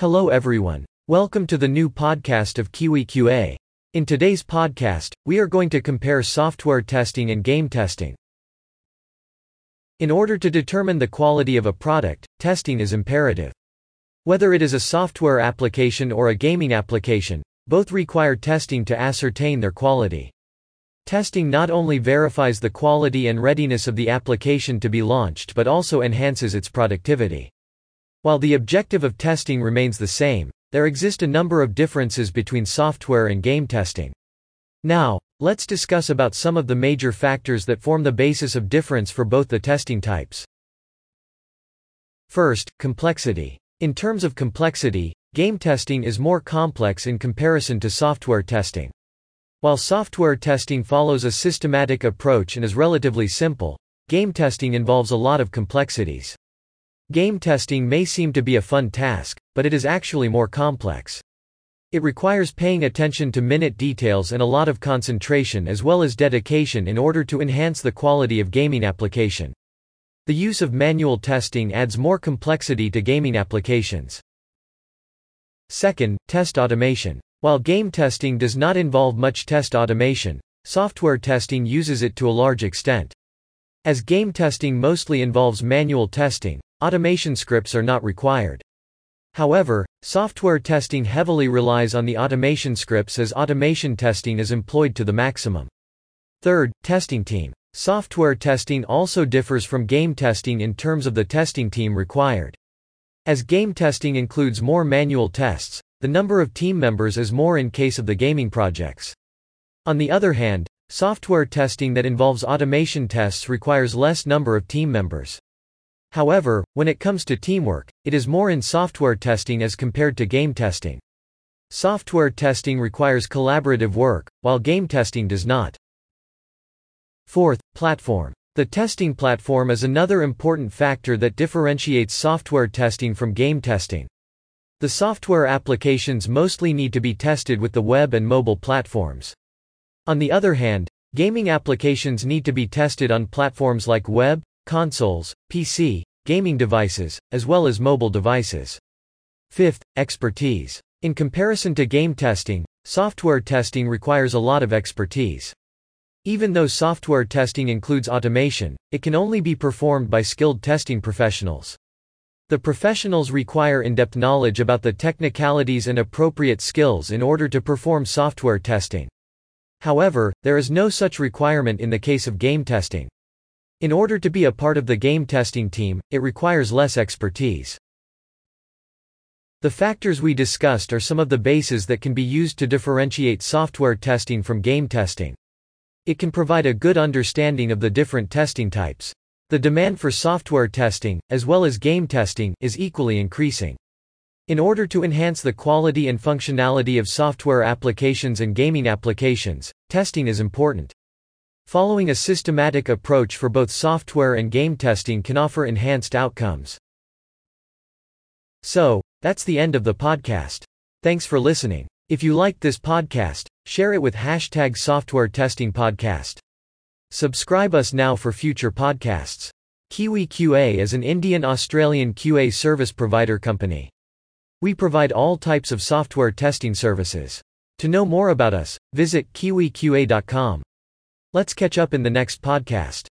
Hello everyone. Welcome to the new podcast of Kiwi QA. In today's podcast, we are going to compare software testing and game testing. In order to determine the quality of a product, testing is imperative. Whether it is a software application or a gaming application, both require testing to ascertain their quality. Testing not only verifies the quality and readiness of the application to be launched but also enhances its productivity. While the objective of testing remains the same, there exist a number of differences between software and game testing. Now, let's discuss about some of the major factors that form the basis of difference for both the testing types. First, complexity. In terms of complexity, game testing is more complex in comparison to software testing. While software testing follows a systematic approach and is relatively simple, game testing involves a lot of complexities. Game testing may seem to be a fun task, but it is actually more complex. It requires paying attention to minute details and a lot of concentration as well as dedication in order to enhance the quality of gaming application. The use of manual testing adds more complexity to gaming applications. Second, test automation. While game testing does not involve much test automation, software testing uses it to a large extent. As game testing mostly involves manual testing, Automation scripts are not required. However, software testing heavily relies on the automation scripts as automation testing is employed to the maximum. Third, testing team. Software testing also differs from game testing in terms of the testing team required. As game testing includes more manual tests, the number of team members is more in case of the gaming projects. On the other hand, software testing that involves automation tests requires less number of team members. However, when it comes to teamwork, it is more in software testing as compared to game testing. Software testing requires collaborative work, while game testing does not. Fourth, platform. The testing platform is another important factor that differentiates software testing from game testing. The software applications mostly need to be tested with the web and mobile platforms. On the other hand, gaming applications need to be tested on platforms like web, consoles, PC, gaming devices, as well as mobile devices. Fifth, expertise. In comparison to game testing, software testing requires a lot of expertise. Even though software testing includes automation, it can only be performed by skilled testing professionals. The professionals require in depth knowledge about the technicalities and appropriate skills in order to perform software testing. However, there is no such requirement in the case of game testing. In order to be a part of the game testing team, it requires less expertise. The factors we discussed are some of the bases that can be used to differentiate software testing from game testing. It can provide a good understanding of the different testing types. The demand for software testing, as well as game testing, is equally increasing. In order to enhance the quality and functionality of software applications and gaming applications, testing is important. Following a systematic approach for both software and game testing can offer enhanced outcomes. So, that's the end of the podcast. Thanks for listening. If you liked this podcast, share it with hashtag software testing podcast. Subscribe us now for future podcasts. Kiwi QA is an Indian Australian QA service provider company. We provide all types of software testing services. To know more about us, visit kiwiqa.com. Let's catch up in the next podcast.